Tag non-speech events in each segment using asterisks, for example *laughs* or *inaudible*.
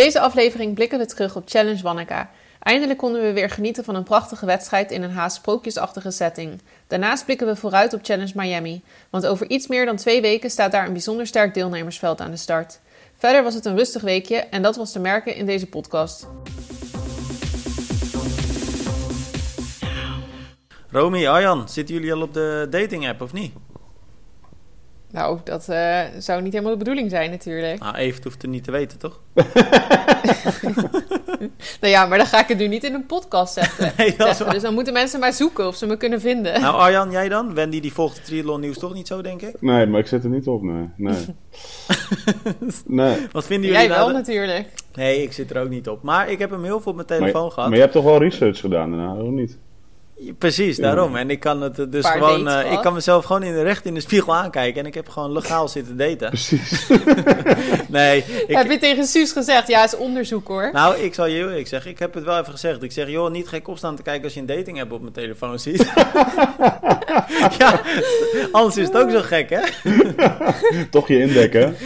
deze aflevering blikken we terug op Challenge Wanneka. Eindelijk konden we weer genieten van een prachtige wedstrijd in een haast sprookjesachtige setting. Daarnaast blikken we vooruit op Challenge Miami, want over iets meer dan twee weken staat daar een bijzonder sterk deelnemersveld aan de start. Verder was het een rustig weekje en dat was te merken in deze podcast. Romy, Arjan, zitten jullie al op de dating app of niet? Nou, dat uh, zou niet helemaal de bedoeling zijn natuurlijk. Nou, Even hoeft het niet te weten, toch? *laughs* nou ja, maar dan ga ik het nu niet in een podcast zetten. *laughs* Nee, dat. Dus dan moeten mensen maar zoeken of ze me kunnen vinden. Nou, Arjan, jij dan? Wendy die volgt het triathlon nieuws toch niet zo, denk ik? Nee, maar ik zet er niet op, nee. Nee. *laughs* nee. Wat vinden jullie Jij nou? wel natuurlijk. Nee, ik zit er ook niet op. Maar ik heb hem heel veel op mijn telefoon Maar, gehad. maar je hebt toch wel research gedaan daarna, of niet? Precies, daarom. En ik kan het eh, dus Paar gewoon... eh, ik kan mezelf gewoon in de, recht in de spiegel aankijken. En ik heb gewoon legaal zitten daten. Precies. *laughs* Nee, ik, Heb je tegen Suus gezegd? Ja, is onderzoek hoor. Nou, ik zal je heel eerlijk zeggen, ik heb het wel even gezegd. Ik zeg, joh, niet gek opstaan te kijken als je een dating app op mijn telefoon ziet. *laughs* ja, anders is het ook zo gek, hè? toch je indekken.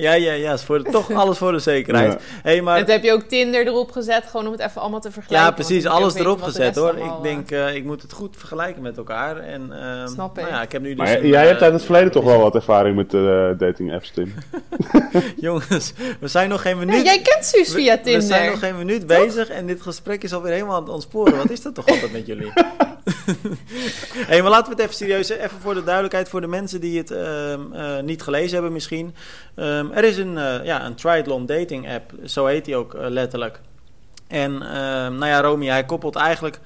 Ja, ja, ja, is voor de- toch *laughs* alles voor de zekerheid. Ja. hey, maar En toen heb je ook Tinder erop gezet, gewoon om het even allemaal te vergelijken. ja, precies, alles erop gezet hoor. allemaal, Ik eh, denk, eh, ik moet het goed vergelijken met elkaar. En, eh, Snap ik. Nou ja, ik heb nu dus Maar een, jij eh, hebt uit het verleden toch wel wat ervaring met eh, dating apps, Tim. *laughs* Jongens, we zijn nog geen Ja, minuut... jij kent Suus via we, Tinder. we zijn nog geen minuut bezig en dit gesprek is alweer helemaal aan het ontsporen. Wat is dat toch *laughs* altijd met jullie? *laughs* hey, maar laten we het even serieus... Even voor de duidelijkheid, voor de mensen die het ehm, eh, niet gelezen hebben misschien. Ehm, er is een, eh, ja, een triathlon dating app, zo heet die ook eh, letterlijk. En ehm, nou ja, Romy, hij koppelt eigenlijk...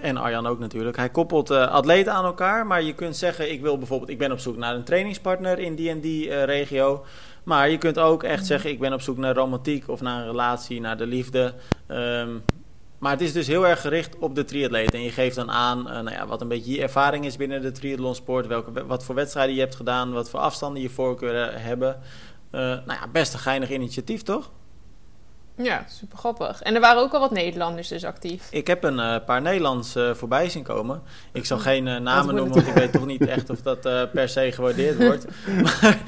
en Arjan ook natuurlijk. Hij koppelt atleten aan elkaar. Maar je kunt zeggen, ik wil bijvoorbeeld... Ik ben op zoek naar een trainingspartner in die en die regio. Maar je kunt ook echt zeggen, ik ben op zoek naar romantiek of naar een relatie, naar de liefde. Ehm, maar het is dus heel erg gericht op de triatleet. En je geeft dan aan eh, nou ja, wat een beetje je ervaring is binnen de triathlonsport. Welke, wat voor wedstrijden je hebt gedaan, wat voor afstanden je voorkeuren hebben. Eh, nou ja, best een geinig initiatief, toch? Ja, super grappig. En er waren ook al wat Nederlanders dus actief. Ik heb een eh, paar Nederlands voorbij zien komen. Ik zal geen eh, namen noemen, want ik weet toch niet echt of dat per se gewaardeerd *laughs* wordt. Maar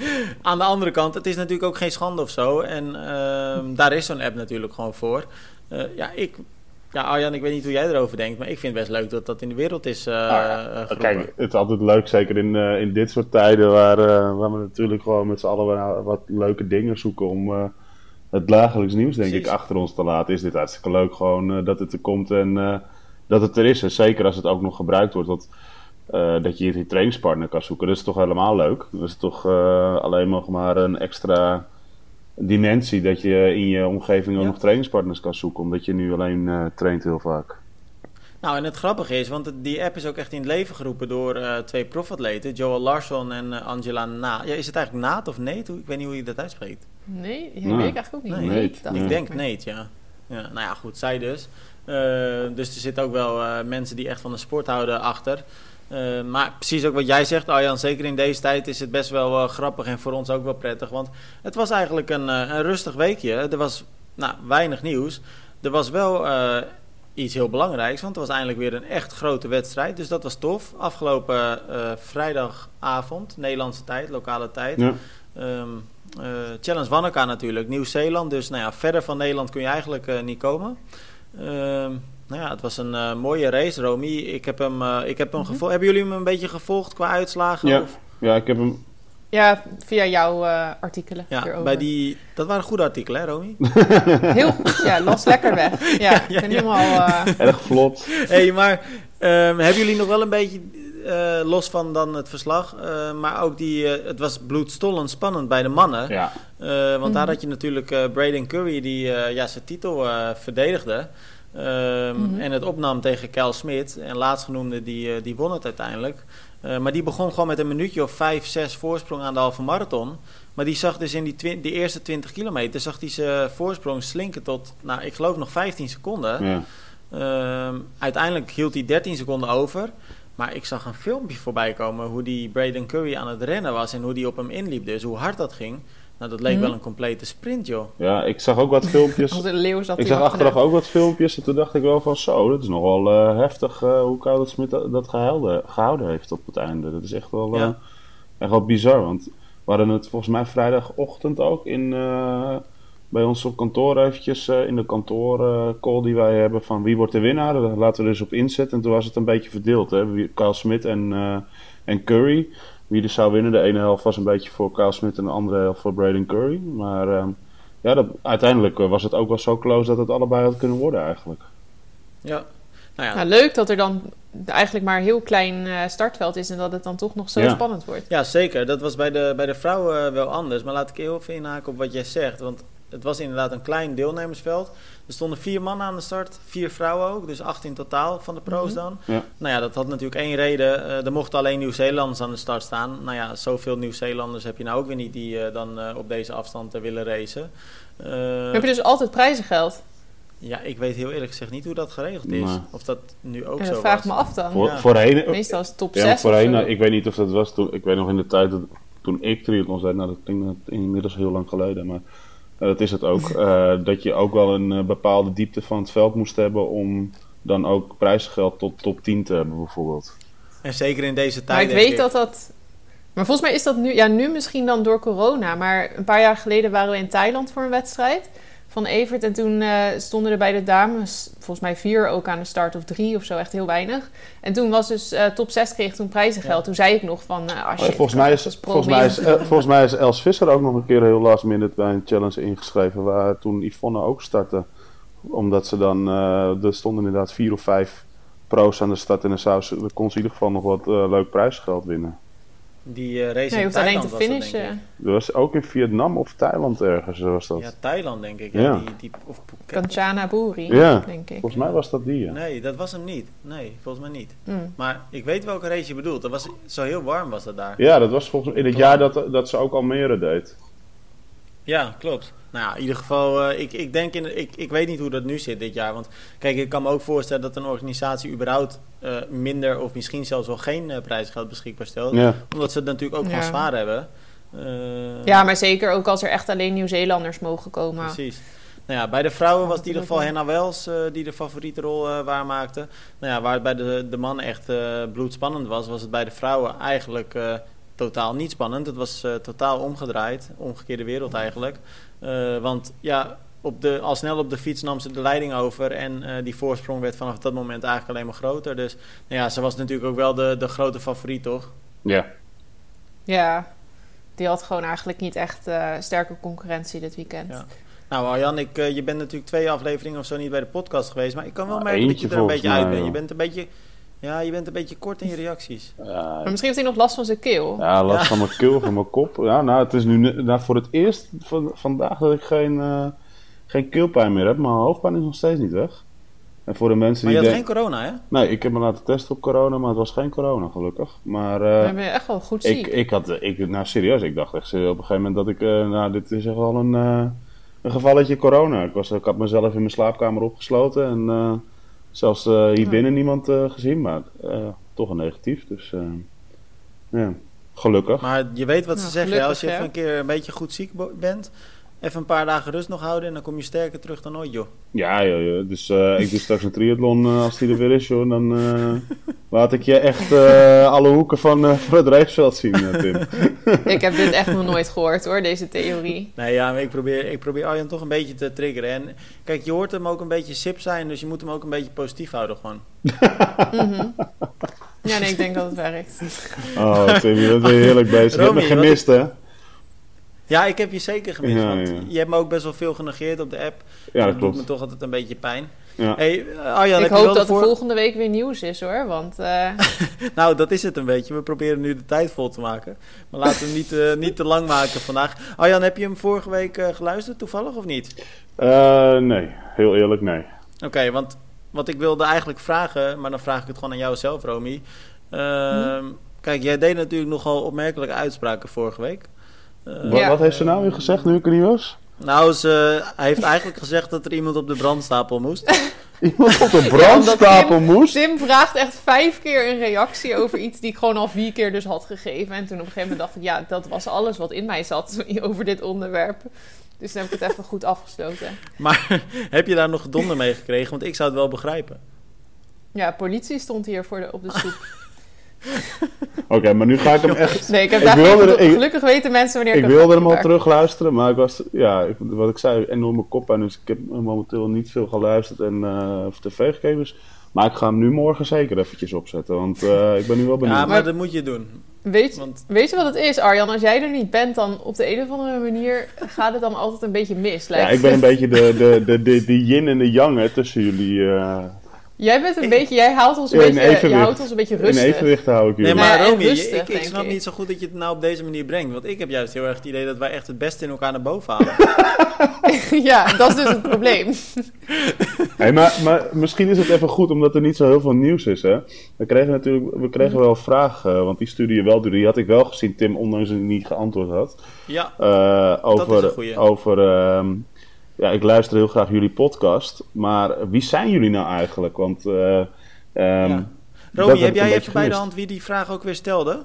aan de andere kant, het is natuurlijk ook geen schande of zo. En ehm, daar is zo'n app natuurlijk gewoon voor. Ja, ik, ja, Arjan, ik weet niet hoe jij erover denkt, maar ik vind het best leuk dat dat in de wereld is ja, geroepen. Kijk, het is altijd leuk, zeker in, eh, in dit soort tijden waar, waar we natuurlijk gewoon met z'n allen wat leuke dingen zoeken om het dagelijks nieuws, denk Precies. ik, achter ons te laten. Is dit hartstikke leuk gewoon dat het er komt en dat het er is. En zeker als het ook nog gebruikt wordt, dat, dat je je trainingspartner kan zoeken. Dat is toch helemaal leuk. Dat is toch alleen nog maar een extra dimensie dat je in je omgeving ook Ja. nog trainingspartners kan zoeken, omdat je nu alleen eh, traint heel vaak. Nou, en het grappige is, want die app is ook echt in het leven geroepen door eh, twee profatleten, Joel Larsson en eh, Angela Na. Ja, is het eigenlijk Naat of Neet? Ik weet niet hoe je dat uitspreekt. Nee, ja, Nee. weet ik eigenlijk ook niet. Nee, Nee, Neet. ik Nee. Denk Neet, ja. ja. Nou ja, goed, zij dus. Eh, dus er zitten ook wel eh, mensen die echt van de sport houden achter. Eh, maar precies ook wat jij zegt, Arjan, zeker in deze tijd is het best wel eh, grappig en voor ons ook wel prettig. Want het was eigenlijk een, eh, een rustig weekje. Er was nou, weinig nieuws. Er was wel iets heel belangrijks, want er was eindelijk weer een echt grote wedstrijd. Dus dat was tof. Afgelopen vrijdagavond, Nederlandse tijd, lokale tijd. Ja. Ehm, eh, Challenge Wanaka natuurlijk, Nieuw-Zeeland. Dus nou ja, verder van Nederland kun je eigenlijk niet komen. Ehm, nou ja, het was een eh, mooie race, Romy. Ik heb hem, eh, ik heb hem gevolgd. Hebben jullie hem een beetje gevolgd qua uitslagen? Ja. Of? Ja, ik heb hem Ja, via jouw eh, artikelen Ja, hierover. bij die, dat waren goede artikelen, hè, Romy? *laughs* Heel goed, ja, las lekker weg. Ja, *laughs* ik ja, ben ja. helemaal... eh, *laughs* erg vlot. hey, maar ehm, hebben jullie nog wel een beetje, eh, los van dan het verslag, eh, maar ook die, het was bloedstollend spannend bij de mannen. Ja. Eh, want daar Mhm. had je natuurlijk eh Braden Curry die eh, ja, zijn titel eh, Ehm, Mhm. En het opnam tegen Kel Smit. En laatstgenoemde die, eh, die won het uiteindelijk. Eh, maar die begon gewoon met een minuutje of vijf, zes voorsprong aan de halve marathon. Maar die zag dus in die, die eerste 20 kilometer zag die zijn voorsprong slinken tot, nou, ik geloof nog 15 seconden. ja. Ehm, uiteindelijk hield hij 13 seconden over. Maar ik zag een filmpje voorbij komen hoe die Braden Curry aan het rennen was en hoe die op hem inliep. Dus hoe hard dat ging. Nou, dat leek Mhm. wel een complete sprint, joh. Ja, ik zag ook wat *laughs* filmpjes. als leeuw zat ik zag achteraf ook wat filmpjes en toen dacht ik wel van zo, dat is nogal eh, heftig eh, hoe Koud Smit dat, dat gehouden, gehouden heeft op het einde. Dat is echt wel, eh, echt wel bizar, want we hadden het volgens mij vrijdagochtend ook in, eh, bij ons op kantoor eventjes uh, in de kantoorcall die wij hebben van wie wordt de winnaar. Daar laten we dus op inzetten. En toen was het een beetje verdeeld. Hè? Kyle Smith en, en Curry. Wie er zou winnen. De ene helft was een beetje voor Kyle Smith en de andere helft voor Braden Curry. Maar ehm, ja, dat, uiteindelijk was het ook wel zo close dat het allebei had kunnen worden eigenlijk. Ja, nou ja. Nou, leuk dat er dan eigenlijk maar een heel klein uh, startveld is en dat het dan toch nog zo spannend wordt. Ja, zeker. Dat was bij de, bij de vrouwen uh, wel anders. Maar laat ik heel even inhaken op wat jij zegt. Want het was inderdaad een klein deelnemersveld. Er stonden vier mannen aan de start, vier vrouwen ook. Dus acht in totaal van de pro's mm dan. Ja. Nou ja, dat had natuurlijk één reden. Uh, er mochten alleen Nieuw-Zeelanders aan de start staan. Nou ja, zoveel Nieuw-Zeelanders heb je nou ook weer niet die dan op deze afstand willen racen. heb je dus altijd prijzengeld? Ja, ik weet heel eerlijk gezegd niet hoe dat geregeld is. Of dat nu ook ja, zo dat vraag me af dan. Voor, ja. voorheen, Meestal is het top ja, 6 voorheen, nou, Ik weet niet of dat was toen... Ik weet nog in de tijd dat, toen ik triathlon zei... Nou, dat klinkt inmiddels heel lang geleden, maar... Uh, dat is het ook. Uh, dat je ook wel een uh, bepaalde diepte van het veld moest hebben... om dan ook prijsgeld tot top 10 te hebben, bijvoorbeeld. En zeker in deze tijd. Maar ik weet dat dat... Maar volgens mij is dat nu... Ja, nu misschien dan door corona. Maar een paar jaar geleden waren we in Thailand voor een wedstrijd van Evert. En toen uh, stonden er bij de dames volgens mij vier ook aan de start of drie of zo, echt heel weinig. En toen was dus uh, top 6 kreeg toen prijzengeld. Ja. Toen zei ik nog van, uh, als je, oh, volgens, mij is, volgens, mij is, volgens mij is Els Visser ook nog een keer heel last minute bij een challenge ingeschreven, waar toen Yvonne ook startte. Omdat ze dan, er stonden inderdaad vier of vijf pro's aan de start en dan, zou ze, kon ze in ieder geval nog wat leuk prijsgeld winnen. Die uh, race nee, in hoeft Thailand alleen te finishen. Dat, was ook in Vietnam of Thailand ergens was dat. Ja, Thailand denk ik. Ja. ja. Die, die, of Kanchanaburi, ja. denk ik. Volgens mij was dat die, ja. Nee, dat was hem niet. Nee, volgens mij niet. Mm. Maar ik weet welke race je bedoelt. Dat was, zo heel warm was dat daar. Ja, dat was volgens in het jaar dat, dat ze ook Almere deed. Ja, klopt. Nou ja, in ieder geval, uh, ik, ik denk in, ik, ik weet niet hoe dat nu zit dit jaar. Want kijk, ik kan me ook voorstellen dat een organisatie überhaupt uh, minder of misschien zelfs wel geen uh, prijsgeld beschikbaar stelt. Ja. Omdat ze het natuurlijk ook Ja. gewoon zwaar hebben. Ja, maar zeker ook als er echt alleen Nieuw-Zeelanders mogen komen. Precies. Nou ja, bij de vrouwen was het in ieder geval Henna Wels eh, die de favoriete rol eh, waarmaakte. Nou ja, waar het bij de, de mannen echt eh, bloedspannend was, was het bij de vrouwen eigenlijk eh, totaal niet spannend. Het was eh, totaal omgedraaid, omgekeerde wereld eigenlijk. Eh, want ja, op de, al snel op de fiets nam ze de leiding over en eh, die voorsprong werd vanaf dat moment eigenlijk alleen maar groter. Dus nou ja, ze was natuurlijk ook wel de, de grote favoriet, toch? Ja. Ja, die had gewoon eigenlijk niet echt eh, sterke concurrentie dit weekend. Ja. Nou, Arjan, ik, je bent natuurlijk twee afleveringen of zo niet bij de podcast geweest, maar ik kan wel Nou, merken dat je er een beetje uit bent. Je bent een beetje, ja, je bent een beetje kort in je reacties. Ja, Maar misschien heeft hij nog last van zijn keel. Ja, last Ja. van mijn keel, van mijn kop. Ja, nou, het is nu nou, voor het eerst van, vandaag dat ik geen, eh, geen keelpijn meer heb. Mijn hoofdpijn is nog steeds niet weg. En voor de mensen Maar je die had denken... geen corona, hè? Nee, ik heb me laten testen op corona, maar het was geen corona, gelukkig. Maar Dan eh, ben je echt wel goed ik, ziek. ik had... Ik, nou, serieus, ik dacht echt op een gegeven moment dat ik... eh, nou, dit is echt wel een, eh, een gevalletje corona. Ik, was, ik had mezelf in mijn slaapkamer opgesloten en eh, zelfs eh, hier Ja. binnen niemand eh, gezien, maar eh, toch een negatief. Dus eh, ja, gelukkig. Maar je weet wat ze zeggen, als je even een keer een beetje goed ziek bent, even een paar dagen rust nog houden en dan kom je sterker terug dan ooit, joh. Ja, joh, joh. dus eh, ik doe straks een triathlon eh, als die er weer is, joh. Dan eh, laat ik je echt eh, alle hoeken van, eh, van het raceveld zien, Tim. *laughs* Ik heb dit echt nog nooit gehoord hoor, deze theorie. Nee, ja, maar ik probeer, ik probeer Arjan toch een beetje te triggeren. En kijk, je hoort hem ook een beetje sip zijn, dus je moet hem ook een beetje positief houden gewoon. *laughs* Mhm. Ja, nee, ik denk dat het werkt. Oh, Tim, je bent weer heerlijk bezig. Je hebt me Romy, wat gemist, hè? Ja, ik heb je zeker gemist, Ja, want ja. je hebt me ook best wel veel genegeerd op de app. Ja, dat doet me toch altijd een beetje pijn. Ja. Hey, Arjan, ik hoop dat de er voor- volgende week weer nieuws is hoor, want eh, *laughs* Nou, dat is het een beetje. We proberen nu de tijd vol te maken. Maar laten we hem niet, eh, niet te lang maken vandaag. Arjan, heb je hem vorige week eh, geluisterd toevallig of niet? Eh, nee, heel eerlijk, nee. Oké, want wat ik wilde eigenlijk vragen, maar dan vraag ik het gewoon aan jou zelf, Romy. Ehm, Kijk, jij deed natuurlijk nogal opmerkelijke uitspraken vorige week. Eh, Wat, Ja. wat heeft ze nou weer gezegd nu ik er niet was? Nou, ze, hij heeft eigenlijk gezegd dat er iemand op de brandstapel moest. *laughs* Iemand op de brandstapel moest? Tim vraagt echt vijf keer een reactie over iets die ik gewoon al vier keer dus had gegeven. En toen op een gegeven moment dacht ik, ja, dat was alles wat in mij zat *laughs* over dit onderwerp. Dus dan heb ik het even goed afgesloten. Maar *laughs* heb je daar nog gedonder mee gekregen? Want ik zou het wel begrijpen. Ja, politie stond hier voor de, op de stoep. *laughs* Oké, maar nu ga ik hem echt... Nee, ik heb Ik daar wilde geen- er- ik- Gelukkig weten mensen wanneer ik Ik wilde hem al grapje maak. terug luisteren, maar ik was, ja, ik- wat ik zei, enorme kop aan. Dus ik heb momenteel niet veel geluisterd en eh of tv gekeken. Dus, maar ik ga hem nu morgen zeker eventjes opzetten, want eh, ik ben nu wel benieuwd. Ja, maar dat moet je doen. Weet, Want weet je wat het is, Arjan? Als jij er niet bent, dan op de een of andere manier gaat het dan altijd een beetje mis. ja, lijkt ik ben een beetje de, de, de, de, de yin en de yang hè, tussen jullie. eh, Jij bent een beetje, jij haalt ons een in beetje, je houdt ons een beetje in rustig. evenwicht hou ik Nee, jullie. maar Nee, en Romy, rustig, ik, snap ik. niet zo goed dat je het nou op deze manier brengt. Want ik heb juist heel erg het idee dat wij echt het beste in elkaar naar boven halen. *laughs* ja, dat is dus het probleem. *laughs* Hey, maar, maar misschien is het even goed, omdat er niet zo heel veel nieuws is. Hè? We kregen natuurlijk we kregen wel vragen, want die studie je wel doet. Die had ik wel gezien, Tim, ondanks dat ik niet geantwoord had. Ja, Eh, is een over, goeie. over ehm, ja, ik luister heel graag jullie podcast, maar wie zijn jullie nou eigenlijk? Want eh, ehm, Ja. dat Romy, heb jij even bij de hand wie die vraag ook weer stelde?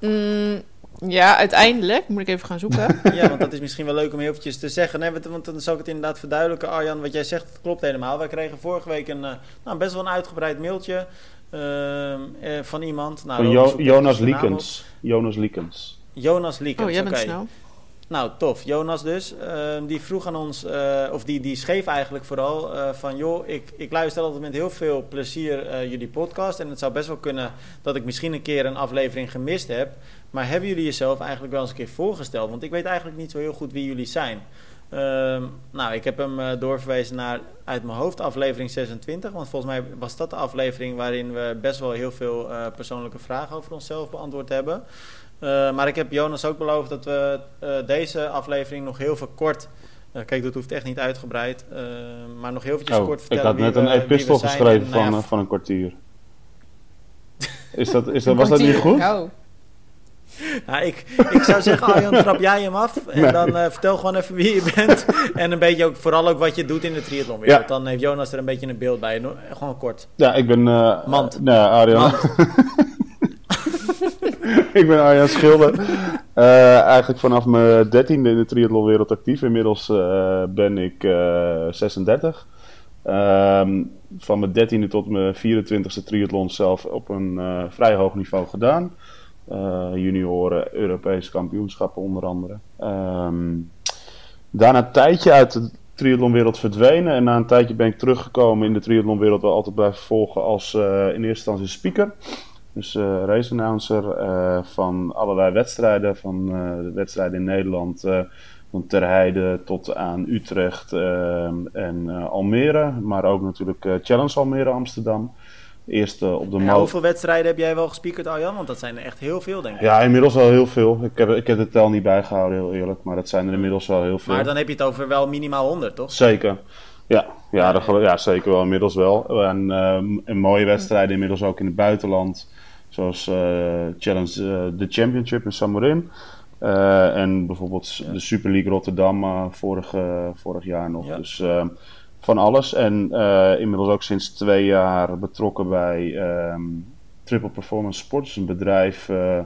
Mm, ja, uiteindelijk moet ik even gaan zoeken. *laughs* Ja, want dat is misschien wel leuk om heel eventjes te zeggen. Nee, want- dan zal ik het inderdaad verduidelijken. Arjan, wat jij zegt, dat klopt helemaal. Wij kregen vorige week een eh, nou, best wel een uitgebreid mailtje ehm, eh, van iemand. Nou, Van Jo- Jonas. Liekens. Jonas Liekens. Jonas Liekens, Oh, jij bent oké. snel. Nou, tof. Jonas dus. Ehm, die vroeg aan ons, eh, of die, die schreef eigenlijk vooral eh, van... joh, ik, ik luister altijd met heel veel plezier eh, jullie podcast... en het zou best wel kunnen dat ik misschien een keer een aflevering gemist heb... maar hebben jullie jezelf eigenlijk wel eens een keer voorgesteld? Want ik weet eigenlijk niet zo heel goed wie jullie zijn. Ehm, nou, ik heb hem doorverwezen naar uit mijn hoofd aflevering 26... want volgens mij was dat de aflevering waarin we best wel heel veel persoonlijke vragen over onszelf beantwoord hebben... Uh, maar ik heb Jonas ook beloofd dat we uh, deze aflevering nog heel veel kort. Uh, kijk, dat hoeft echt niet uitgebreid. Uh, maar nog heel eventjes Oh, kort ik vertellen. had net een we, epistel geschreven en, nou van, ja, eh, van een kwartier. Is dat, is *laughs* Een dat, was dat niet goed? Oh. ja, ik, ik zou zeggen, Arjan, *laughs* trap jij hem af. En Nee. dan eh, vertel gewoon even wie je bent. *laughs* en een beetje ook, vooral ook wat je doet in de triathlonwereld. Ja. Dan heeft Jonas er een beetje een beeld bij. No- Gewoon kort. Ja, ik ben... eh Mand. Nee, Arjan. Mand. *laughs* ik ben Arjan Schilder. Eh, eigenlijk vanaf mijn dertiende in de triathlonwereld actief. Inmiddels eh, ben ik eh 36. Ehm, van mijn dertiende tot mijn 24ste triathlon zelf op een eh, vrij hoog niveau gedaan. Eh, junioren, Europese kampioenschappen onder andere. Ehm, daarna een tijdje uit de triathlonwereld verdwenen. En na een tijdje ben ik teruggekomen in de triathlonwereld wel altijd blijven volgen als eh, in eerste instantie speaker. Dus eh race announcer eh, van allerlei wedstrijden, van eh, de wedstrijden in Nederland, van Terheide tot aan Utrecht eh, en Almere, maar ook natuurlijk Challenge Almere Amsterdam. Eerst op de Ja, hoeveel wedstrijden heb jij wel gespiekerd, Arjan? Want dat zijn er echt heel veel, denk ik. Ja, inmiddels al heel veel. Ik heb, ik heb de tel niet bijgehouden, heel eerlijk, maar dat zijn er inmiddels wel heel veel. Maar dan heb je het over wel minimaal 100, toch? Zeker. Ja, ja, dat, ja, zeker wel. Inmiddels wel. En, ehm, en mooie wedstrijden inmiddels ook in het buitenland. Zoals eh, Challenge eh, the Championship in Samorin. Eh, en bijvoorbeeld de Super League Rotterdam eh, vorig, eh, vorig jaar nog. Ja. Dus ehm, van alles. En eh, inmiddels ook sinds twee jaar betrokken bij ehm, Triple Performance Sports. Een bedrijf eh,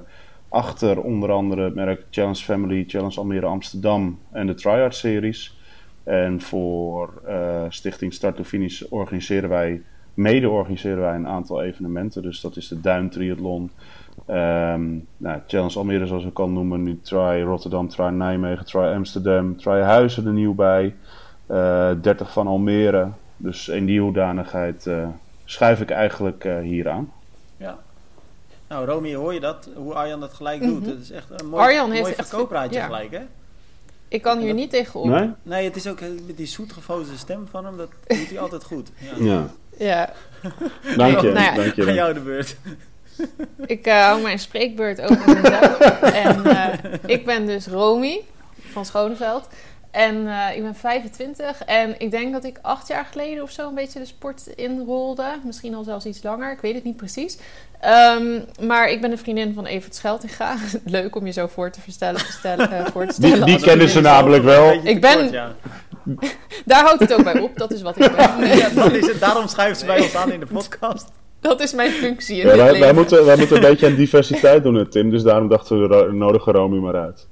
achter onder andere het merk Challenge Family, Challenge Almere Amsterdam en de Triad Series. En voor eh, Stichting Start to Finish organiseren wij, mede organiseren wij een aantal evenementen. Dus dat is de Duin Triathlon, ehm, nou, Challenge Almere zoals ik kan noemen, nu Try Rotterdam, Try Nijmegen, Try Amsterdam, Try Huizen er nieuw bij, eh 30 van Almere. Dus in die hoedanigheid eh schuif ik eigenlijk eh, hier aan. Ja. Nou, Romy, hoor je dat? Hoe Arjan dat gelijk doet? Het is echt een mooi, Arjan mooi heeft echt- verkoopraadje ja. gelijk, hè? Ik kan hier niet tegenop. Nee? Nee, het is ook eh, met die zoetgevozen stem van hem, dat doet hij altijd goed. Ja. Ja. Ja, *laughs* Dank je, Nou ja. dank Aan jou de beurt. *laughs* ik eh, hou mijn spreekbeurt over mezelf. *laughs* en eh, ik ben dus Romy van Schoneveld. En eh, ik ben 25. En ik denk dat ik acht jaar geleden of zo een beetje de sport inrolde. Misschien al zelfs iets langer. Ik weet het niet precies. Ehm, maar ik ben een vriendin van Evert Scheltinga. Leuk om je zo voor te, verstellen, voor te Die- stellen. die kennen ze namelijk wel. Ik ben- ja. *laughs* Daar houdt het ook bij op. Dat is wat ik ben. *laughs* Ja, dat is het. Daarom schuiven ze bij ons aan in de podcast. Dat is mijn functie in Ja, dit wij, leven. wij, moeten, wij moeten een *laughs* beetje aan diversiteit doen, Tim. Dus daarom dachten we, ro- nodigen Romy maar uit.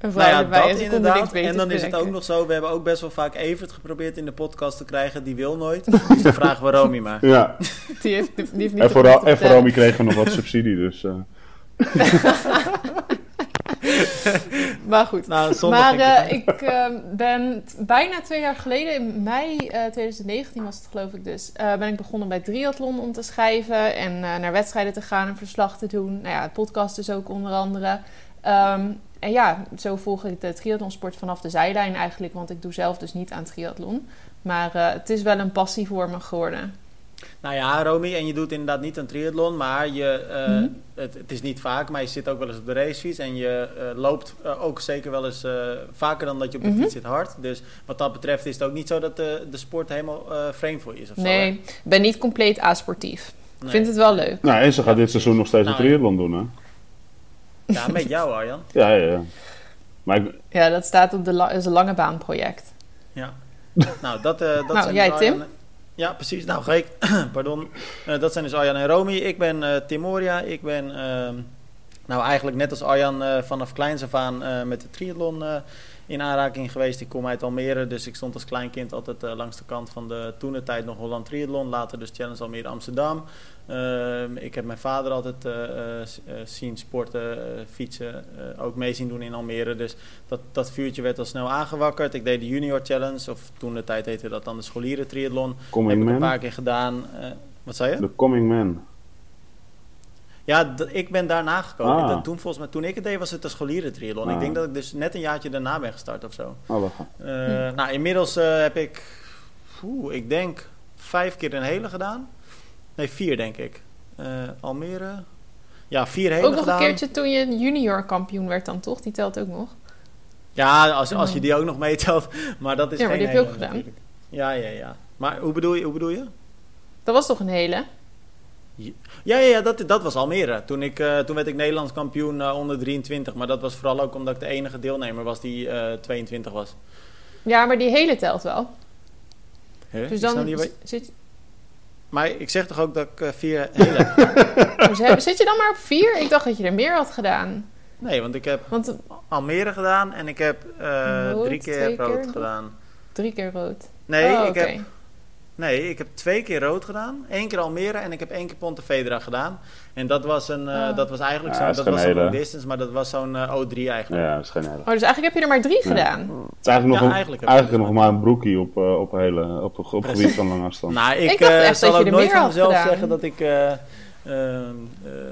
Een vrouw Nou ja, dat inderdaad. En dan is het ook nog zo, we hebben ook best wel vaak Evert geprobeerd in de podcast te krijgen, die wil nooit. Dus dan vragen we Romy maar. Ja, Die heeft, die heeft niet en voor, en voor. Romy kregen we nog wat subsidie, dus... eh, *laughs* Maar goed. Nou, Maar het eh, ik eh, ben bijna twee jaar geleden, in mei eh, 2019 was het geloof ik dus, eh, ben ik begonnen bij Triathlon om te schrijven en eh, naar wedstrijden te gaan en verslag te doen. Nou ja, podcast dus ook onder andere. Ehm, en ja, zo volg ik de triathlonsport vanaf de zijlijn eigenlijk, want ik doe zelf dus niet aan triathlon. Maar eh, het is wel een passie voor me geworden. Nou ja, Romy, en je doet inderdaad niet een triathlon, maar je, eh, Mhm. het, het is niet vaak, maar je zit ook wel eens op de racefiets en je eh, loopt eh, ook zeker wel eens eh, vaker dan dat je op de Mhm. fiets zit hard. Dus wat dat betreft is het ook niet zo dat de, de sport helemaal eh, vreemd voor je is of zo. Nee, ik ben niet compleet asportief. Ik Nee. vind het wel leuk. Nou, en ze gaat dit seizoen nog steeds een Nou, triathlon doen, hè? Ja, met jou Arjan. Ja, ja, ja. Maar ik, Ja, dat staat op de la- is een lange baan project. Ja. Nou, dat, eh dat Nou, zijn jij, Tim? Ja, precies. Nou, ik. *clears throat* Pardon. Eh, dat zijn dus Arjan en Romy. Ik ben eh Tim Moria. Ik ben ehm, nou eigenlijk net als Arjan eh, vanaf kleins af aan met de triathlon in aanraking geweest. Ik kom uit Almere, dus ik stond als kleinkind altijd langs de kant van de toentertijd nog Holland Triathlon. Later dus Challenge Almere Amsterdam. Ehm, ik heb mijn vader altijd eh, eh, eh, zien sporten, fietsen, ook mee zien doen in Almere. Dus dat, dat vuurtje werd al snel aangewakkerd. Ik deed de Junior Challenge, of toen de tijd heette dat dan de scholieren triathlon. heb Coming ik een paar keer gedaan. Wat zei je? De Coming Man. Ja, ik ben daarna gekomen. Ah. Dat, toen, volgens mij, toen ik het deed was het de scholieren triathlon. Ik Ah. denk dat ik dus net een jaartje daarna ben gestart of zo. Oh, wacht. Hm. Nou, inmiddels heb ik, oeh, ik denk vijf keer een hele gedaan. Nee, vier denk ik. Eh, Almere. Ja, vier hele Ook nog gedaan. een keertje toen je junior kampioen werd dan toch? Die telt ook nog. Ja, als, als je die ook nog meetelt. *laughs* Maar dat is Ja, maar geen die heb je ook gedaan. natuurlijk. Ja, ja, ja. Maar hoe bedoel je? Hoe bedoel je? Dat was toch een hele? Ja, ja, ja dat, dat was Almere. Toen, ik, eh, toen werd ik Nederlands kampioen eh, onder 23. Maar dat was vooral ook omdat ik de enige deelnemer was die eh 22 was. Ja, maar die hele telt wel. Dus snap dan zit, Maar ik zeg toch ook dat ik eh, vier *laughs* hele heb? dus heb- zit je dan maar op vier? Ik dacht dat je er meer had gedaan. Nee, want ik heb Want Almere gedaan en ik heb eh, Rood, drie keer rood keer? gedaan. drie keer rood. Nee, Oh, ik oké. heb, nee, ik heb twee keer rood gedaan. Eén keer Almere en ik heb één keer Ponte Vedra gedaan. En dat was, een, eh, Ah. dat was eigenlijk Ja, zo'n was hele- distance, maar dat was zo'n eh, O3 eigenlijk. Ja, dat is geen hele. Oh, dus eigenlijk heb je er maar drie Ja. gedaan. Het is eigenlijk nog, Ja, een, eigenlijk eigenlijk, nog maar een broekie op, eh, op, hele, op, op, gebied van lange afstand. Nou, ik, Ik dacht echt zal dat je ook er nooit meer van mezelf gedaan. zeggen dat ik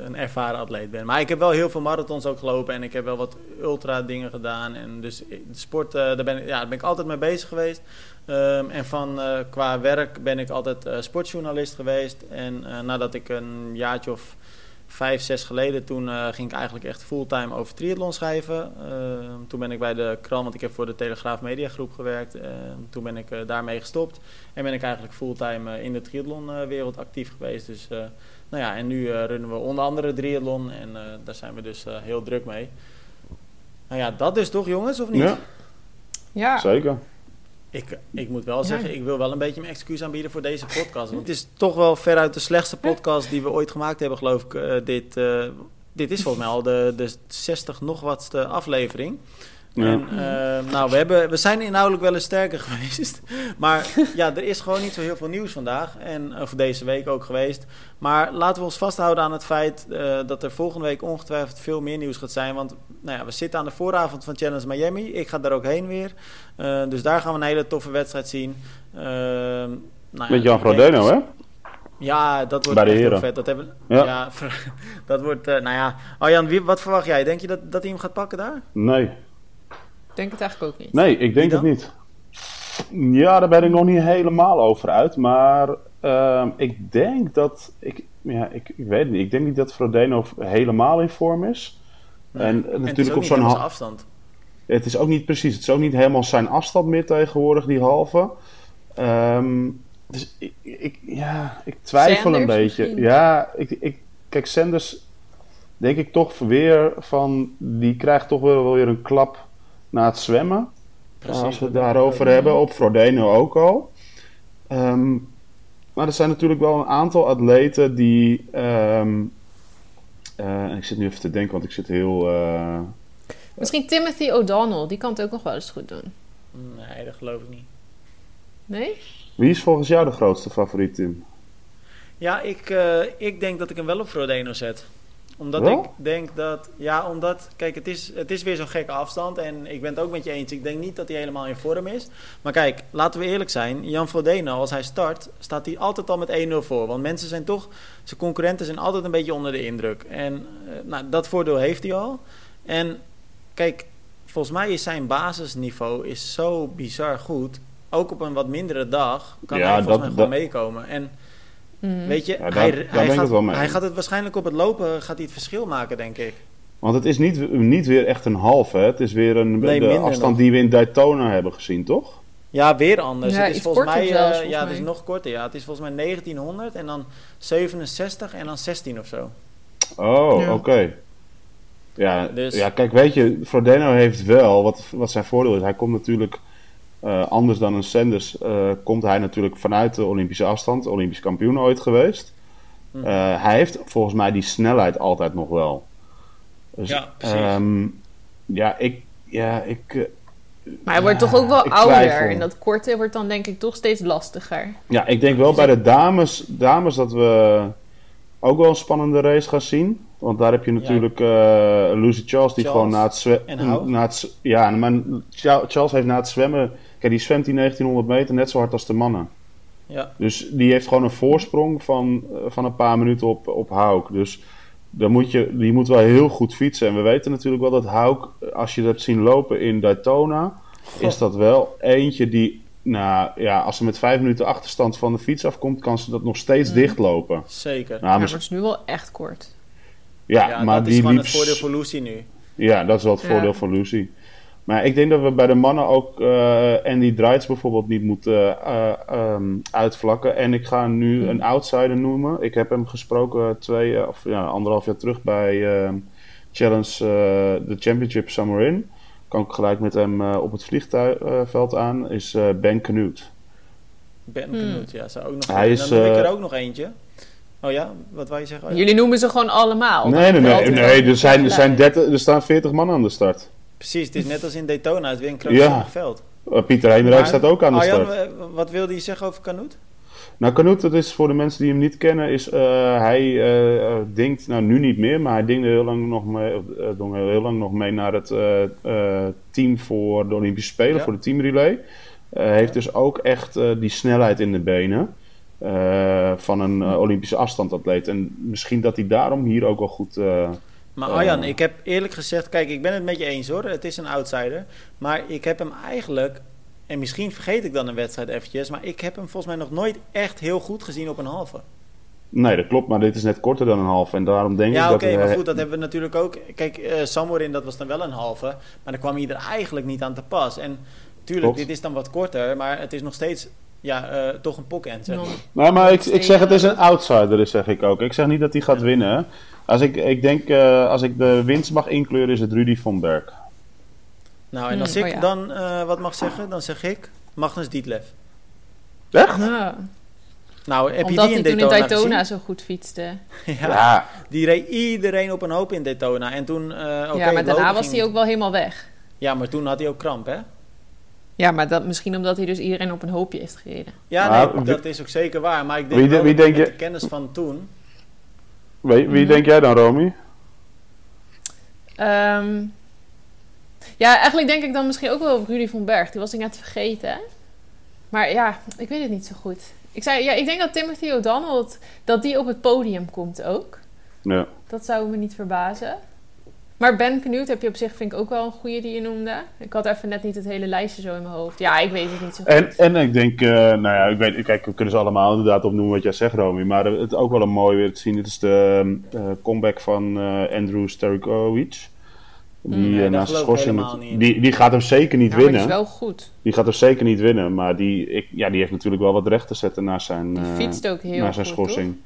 een ervaren atleet ben. Maar ik heb wel heel veel marathons ook gelopen en ik heb wel wat ultra dingen gedaan. En dus de sport, eh, daar, ben, ik- ja, ben ik altijd mee bezig geweest. Ehm, en van eh, qua werk ben ik altijd eh, sportjournalist geweest. En eh, nadat ik een jaartje of vijf, zes geleden, toen eh, ging ik eigenlijk echt fulltime over triathlon schrijven. Ehm, toen ben ik bij de krant, want ik heb voor de Telegraaf Mediagroep gewerkt. Ehm, toen ben ik eh, daarmee gestopt. En ben ik eigenlijk fulltime eh, in de triathlonwereld actief geweest. Dus eh, nou ja, en nu eh, runnen we onder andere triathlon en eh, daar zijn we dus eh, heel druk mee. Nou ja, dat dus toch jongens, of niet? Ja, Ja. zeker. Ik, ik moet wel Ja. zeggen, ik wil wel een beetje mijn excuus aanbieden voor deze podcast. Want *laughs* het is toch wel veruit de slechtste podcast die we ooit gemaakt hebben, geloof ik. eh, dit, eh, dit is volgens mij al de, de 60 nog watste aflevering. Ja. En, eh, nou, we, hebben, we zijn inhoudelijk wel eens sterker *laughs* geweest. Maar ja, er is gewoon niet zo heel veel nieuws vandaag. En of deze week ook geweest. Maar laten we ons vasthouden aan het feit eh, dat er volgende week ongetwijfeld veel meer nieuws gaat zijn. Want nou ja, we zitten aan de vooravond van Challenge Miami. Ik ga daar ook heen weer. Eh, dus daar gaan we een hele toffe wedstrijd zien. Nou ja, Met Jan Frodeno, hè? Ja, dat wordt echt heel vet. Dat hebben, Ja. ja. *laughs* dat wordt, eh, nou ja. Arjan, wie, wat verwacht jij? Denk je dat, dat hij hem gaat pakken daar? Nee. Ik denk het eigenlijk ook niet. Nee, ik denk het niet. Ja, daar ben ik nog niet helemaal over uit. Maar ehm, ik denk dat. Ik, ja, ik, ik weet niet. Ik denk niet dat Frodeno helemaal in vorm is. En, eh, En het is natuurlijk ook op niet zo'n afstand. Het is ook niet precies. Het is ook niet helemaal zijn afstand meer tegenwoordig, die halve. Ehm, dus ik, ik, ja, ik twijfel een beetje. misschien? Ja, ik, ik, kijk, Sanders denk ik toch weer van... Die krijgt toch wel weer een klap na het zwemmen. Precies. Als we het daarover hebben. Op Frodeno ook al. Ehm, maar er zijn natuurlijk wel een aantal atleten die... ehm, eh, ik zit nu even te denken, want ik zit heel... eh, Misschien Timothy O'Donnell, die kan het ook nog wel eens goed doen. Nee, dat geloof ik niet. Nee? Wie is volgens jou de grootste favoriet, Tim? Ja, ik, eh, ik denk dat ik hem wel op Frodeno zet. Omdat ik denk dat... Ja, omdat... Kijk, het is, het is weer zo'n gekke afstand. En ik ben het ook met je eens. Ik denk niet dat hij helemaal in vorm is. Maar kijk, laten we eerlijk zijn. Jan Frodeno, als hij start, staat hij altijd al met 1-0 voor. Want mensen zijn toch... Zijn concurrenten zijn altijd een beetje onder de indruk. En eh, nou, dat voordeel heeft hij al. En kijk, volgens mij is zijn basisniveau is zo bizar goed. Ook op een wat mindere dag kan Ja, hij volgens dat- mij gewoon dat- meekomen. En Mhm. Weet je, Ja, daar- hij, daar hij, gaat, het wel mee hij gaat het waarschijnlijk op het lopen gaat hij het verschil maken, denk ik. Want het is niet, niet weer echt een half, hè? Het is weer een, Nee, de afstand nog. die we in Daytona hebben gezien, toch? Ja, weer anders. Ja, het is volgens mij, zelfs, eh, volgens ja, het is nog korter. Ja, het is volgens mij 1900 en dan 67 en dan 16 of zo. Oh, Ja. oké. Ja, Dus- ja, kijk, weet je, Frodeno heeft wel, wat, wat zijn voordeel is, hij komt natuurlijk eh, anders dan een Sanders, eh, komt hij natuurlijk vanuit de Olympische afstand, Olympisch kampioen ooit geweest. Mhm. Eh, hij heeft volgens mij die snelheid altijd nog wel. Dus, Ja, precies. ehm, ja, ik, ja, ik, Maar hij wordt toch ook wel ik ouder. twijfel. En dat korte wordt dan denk ik toch steeds lastiger. Ja, ik denk wel bij de dames, dames dat we ook wel een spannende race gaan zien. Want daar heb je natuurlijk eh Lucy Charles die Charles gewoon na het zwemmen... ja, maar Cha- Charles heeft na het zwemmen... Kijk, die zwemt die 1900 meter net zo hard als de mannen. Ja, Dus die heeft gewoon een voorsprong van, eh, van een paar minuten op, op Hauk. Dus dan moet je, die moet wel heel goed fietsen. En we weten natuurlijk wel dat Hauk, als je dat hebt zien lopen in Daytona, is dat wel eentje die, nou ja, als ze met vijf minuten achterstand van de fiets afkomt, kan ze dat nog steeds dichtlopen. zeker. Nou, Ja, maar het is nu wel echt kort. ja, ja, maar dat die is gewoon liep het voordeel voor Lucy nu. Ja, dat is wel het Ja. voordeel van Lucy. Maar ik denk dat we bij de mannen ook eh Andy Dreitz bijvoorbeeld niet moeten eh, ehm, uitvlakken. En ik ga nu Hmm. een outsider noemen. Ik heb hem gesproken twee eh, of ja, anderhalf jaar terug bij ehm, Challenge eh, de Championship Summer In. Kan ik gelijk met hem eh, op het vliegveld aan. Is eh, Ben Knut. Ben Hmm. Knut, ja, zou ook nog. Hij en is, dan noem ik er eh, ook nog eentje. Oh ja, wat wou je zeggen? Oh, ja. Jullie noemen ze gewoon allemaal. Nee, nee, nee. nee er, zijn, er, zijn tegelijk. 30, er staan 40 man aan de start. Precies, het is net als in Daytona, het is weer een krankzinnig Ja. veld. Eh, Pieter Hemerijk Maar- staat ook aan de Arjan, start. eh, wat wilde je zeggen over Canute? Nou, Canute, dat is voor de mensen die hem niet kennen, is eh, hij eh, denkt, nou nu niet meer, maar hij dingde heel lang nog mee, dong heel lang nog mee naar het team voor de Olympische Spelen, Ja. voor de teamrelay. Heeft dus ook echt die snelheid in de benen van een Olympische afstandatleet. En misschien dat hij daarom hier ook wel goed... eh, Maar Eh. Arjan, ik heb eerlijk gezegd, kijk, ik ben het met je eens hoor. Het is een outsider. Maar ik heb hem eigenlijk, en misschien vergeet ik dan een wedstrijd eventjes, maar ik heb hem volgens mij nog nooit echt heel goed gezien op een halve. Nee, dat klopt, maar dit is net korter dan een half. En daarom denk Ja, ik oké, dat... maar hij- goed, dat hebben we natuurlijk ook. Kijk, eh Samorin, dat was dan wel een halve, maar dan kwam hij er eigenlijk niet aan te pas. En tuurlijk, Klopt. dit is dan wat korter, maar het is nog steeds, ja, eh, toch een pockend, zeg maar. Nou, maar ik, ik zeg het is een outsider, zeg ik ook. Ik zeg niet dat hij gaat winnen. Als ik, ik denk, eh, als ik de winst mag inkleuren, is het Rudy von Berg. Nou, en als Hmm, ik oh ja. dan eh, wat mag zeggen, dan zeg ik Magnus Dietlef. Echt? Ja, Nou, heb omdat je hij die in toen in Daytona, Daytona zo goed fietste. *laughs* Ja, Ja. die reed iedereen op een hoop in Daytona. En toen, eh oké, ja, maar daarna was hij ook wel helemaal weg. Ja, maar toen had hij ook kramp, hè? Ja, maar dat, misschien omdat hij dus iedereen op een hoopje heeft gereden. Ja, nee, dat is ook zeker waar. Maar ik denk Wie wel wie dat denk met je- de kennis van toen... Wie, wie Mhm. denk jij dan, Romy? Ehm, ja, eigenlijk denk ik dan misschien ook wel op Rudy van Berg. Die was ik net vergeten. Maar ja, ik weet het niet zo goed. Ik, zei, ja, ik denk dat Timothy O'Donnell, dat die op het podium komt ook. Ja. Dat zou me niet verbazen. Maar Ben Knut heb je op zich, vind ik ook wel een goede die je noemde. Ik had even net niet het hele lijstje zo in mijn hoofd. Ja, ik weet het niet zo goed. En, en ik denk, eh, nou ja, ik weet, kijk, we kunnen ze allemaal inderdaad opnoemen wat jij zegt, Romy. Maar het ook wel een mooi weer te zien. Het is de eh, comeback van eh, Andrew Sterikovic. Die Mm, nee, daar na zijn geloof ik schorsing. Die, die gaat hem zeker niet Ja, maar die winnen. is wel goed. Die gaat hem zeker niet winnen. Maar die, ik, ja, die heeft natuurlijk wel wat recht te zetten na zijn, Die fietst ook heel na zijn goed, schorsing.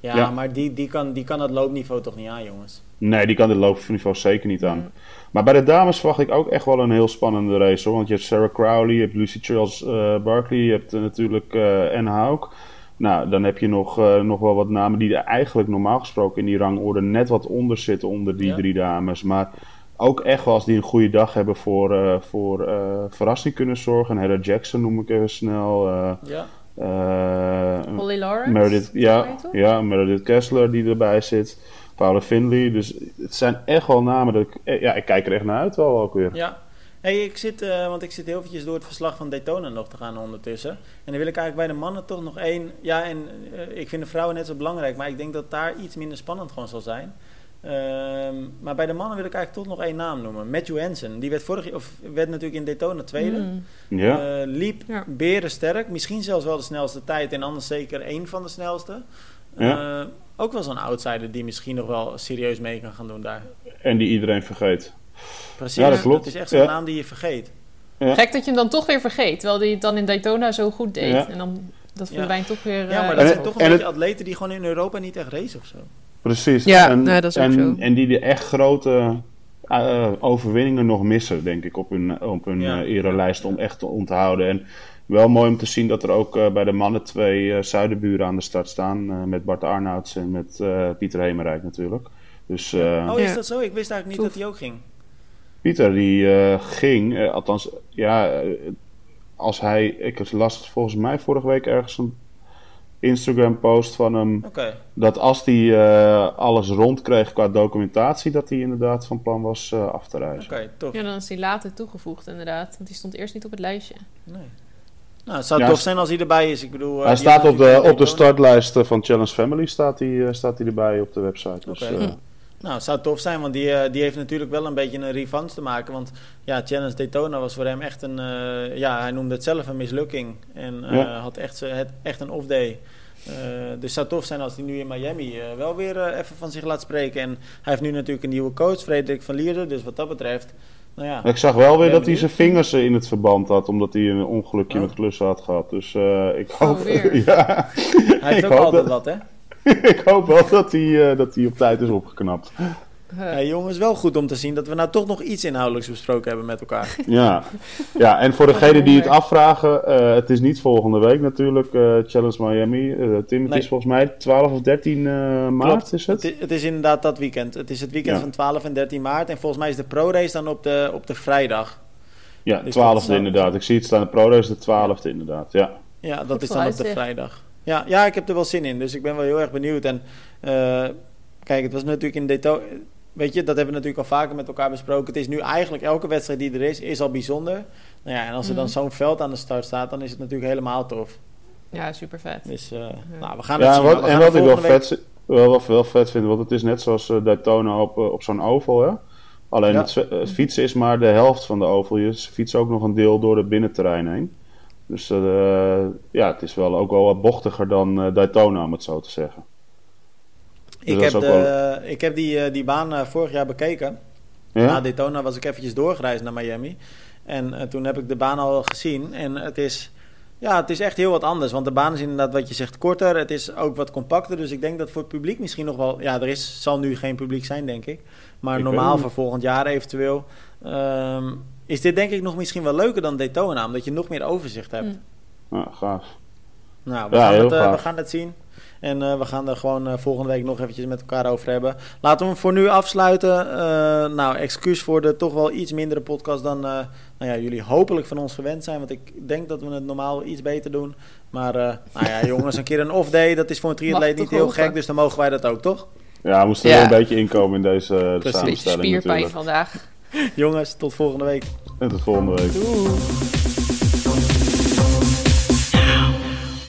Ja, Ja. maar die, die, kan, die kan het loopniveau toch niet aan, jongens? Nee, die kan dit loopniveau zeker niet aan. Mm. Maar bij de dames verwacht ik ook echt wel een heel spannende race. Hoor. Want je hebt Sarah Crowley, je hebt Lucy Charles eh, Barkley, je hebt eh, natuurlijk eh Anne Hauk. Nou, dan heb je nog, eh, nog wel wat namen die er eigenlijk normaal gesproken in die rangorde net wat onder zitten onder die Ja. drie dames. Maar ook echt wel als die een goede dag hebben voor, eh, voor eh, verrassing kunnen zorgen. En Heather Jackson noem ik even snel. eh, Ja. Eh, Holly Lawrence? Meredith, ja, ja, Meredith Kessler die erbij zit. Paula Finley. Dus het zijn echt wel namen. Dat ik, eh, ja, ik kijk er echt naar uit wel ook weer. Ja. Hey, ik zit, eh, want ik zit heel eventjes door het verslag van Daytona nog te gaan ondertussen. En dan wil ik eigenlijk bij de mannen toch nog één... Ja, en ik vind de vrouwen net zo belangrijk, maar ik denk dat daar iets minder spannend gewoon zal zijn. Ehm, maar bij de mannen wil ik eigenlijk toch nog één naam noemen. Matthew Hansen. Die werd, vorig, of werd natuurlijk in Daytona tweede. Mm. Ja. Eh, liep Ja. berensterk. Misschien zelfs wel de snelste tijd en anders zeker één van de snelste. Ja. Eh, ook wel zo'n outsider die misschien nog wel serieus mee kan gaan doen daar. En die iedereen vergeet. Precies, Ja, dat klopt. is echt zo'n Ja. naam die je vergeet. Ja. Gek dat je hem dan toch weer vergeet, terwijl hij het dan in Daytona zo goed deed. Ja. En dan dat Ja. verdwijnt toch weer... Ja, maar eh, dat En- zijn toch een en beetje het- atleten die gewoon in Europa niet echt racen of zo. Precies. Ja, en, nee, dat is ook en, zo. en die de echt grote eh, overwinningen nog missen, denk ik, op hun, op hun Ja. eh, erelijst om echt te onthouden. En wel mooi om te zien dat er ook eh, bij de mannen twee eh, zuidenburen aan de start staan. eh, met Bart Arnouds en met eh, Pieter Hemerijk natuurlijk. Dus eh, Oh, is dat zo? Ik wist eigenlijk niet Tof. dat hij ook ging. Pieter die eh, ging, eh, althans, ja, als hij, ik las volgens mij vorige week ergens een Instagram post van hem, Oké. dat als hij eh, alles rondkreeg qua documentatie, dat hij inderdaad van plan was eh, af te reizen. Oké, tof. Ja, dan is hij later toegevoegd inderdaad. Want die stond eerst niet op het lijstje. Nee. Nou, het zou Ja, tof s- zijn als hij erbij is. Ik bedoel, eh, hij staat op de, op de startlijst van Challenge Family, staat hij, eh, staat hij erbij op de website. Dus, eh, Nou, het zou tof zijn, want die, eh, die heeft natuurlijk wel een beetje een revanche te maken. Want ja, Challenge Daytona was voor hem echt een... eh, ja, hij noemde het zelf een mislukking. En eh, Ja. had echt, het, echt een off-day. Eh, dus het zou tof zijn als hij nu in Miami wel weer even van zich laat spreken. En hij heeft nu natuurlijk een nieuwe coach, Frederik van Lierde. Dus wat dat betreft, nou ja. Ik zag wel weer dat hij zijn vingers in het verband had, omdat hij een ongelukje Oh. met klussen had gehad. Dus eh, ik hoop, weer. *laughs* ja, Hij heeft ik ook hoop altijd dat- wat, hè? *laughs* ik hoop wel dat hij, eh, dat hij op tijd is opgeknapt. Ja, jongens, wel goed om te zien dat we nou toch nog iets inhoudelijks besproken hebben met elkaar. *laughs* Ja. ja, en voor degenen die het afvragen, eh, het is niet volgende week natuurlijk, eh, Challenge Miami. Eh Tim, het Nee. is volgens mij 12 of 13 eh, maart Klopt. is het? Het, is inderdaad dat weekend. Het is het weekend Ja. van 12 en 13 maart. En volgens mij is de pro-race dan op de, op de vrijdag. Ja, Dus 12e dat is- inderdaad. Ik zie het staan, de Pro is de 12e inderdaad, ja. Ja, dat Goed is dan op de vrijdag. Ja, ja, ik heb er wel zin in. Dus ik ben wel heel erg benieuwd. En eh, kijk, het was natuurlijk in detail... Weet je, dat hebben we natuurlijk al vaker met elkaar besproken. Het is nu eigenlijk elke wedstrijd die er is, is al bijzonder. Nou ja, en als er dan Mhm. zo'n veld aan de start staat, dan is het natuurlijk helemaal tof. Ja, super vet. Dus eh, nou, we gaan het Ja, zien. wat, en wat ik wel week- vet, wel, wel, wel vet vind, want het is net zoals eh, Daytona op, op zo'n oval, hè? Alleen Ja. het fietsen is maar de helft van de oval. Je fietst ook nog een deel door het binnenterrein heen. Dus eh, ja, het is wel ook wel wat bochtiger dan eh, Daytona, om het zo te zeggen. Ik dat heb, de, ik heb die, eh, die baan vorig jaar bekeken. Ja? Na Daytona was ik eventjes doorgereisd naar Miami. En toen heb ik de baan al gezien. En het is, ja, het is echt heel wat anders. Want de baan is inderdaad wat je zegt korter. Het is ook wat compacter. Dus ik denk dat voor het publiek misschien nog wel... Ja, er is, zal nu geen publiek zijn, denk ik. Maar Ik normaal voor volgend jaar eventueel... ehm, is dit denk ik nog misschien wel leuker dan Daytona. Omdat je nog meer overzicht hebt. Hm. Ja, gaaf. Nou, we, Ja, gaan het, eh, gaaf. we gaan het zien. En eh, we gaan er gewoon eh, volgende week nog eventjes met elkaar over hebben. Laten we hem voor nu afsluiten. Eh, nou, excuus voor de toch wel iets mindere podcast dan eh, nou ja, jullie hopelijk van ons gewend zijn. Want ik denk dat we het normaal iets beter doen. Maar eh, nou ja, *laughs* jongens, een keer een off-day, dat is voor een triatleet niet heel gek. Dus dan mogen wij dat ook, toch? Ja, we moesten Ja. er een beetje inkomen in deze eh, Precies. Beetje samenstelling spierpijn natuurlijk. vandaag. *laughs* Jongens, tot volgende week. En tot volgende week. Doei.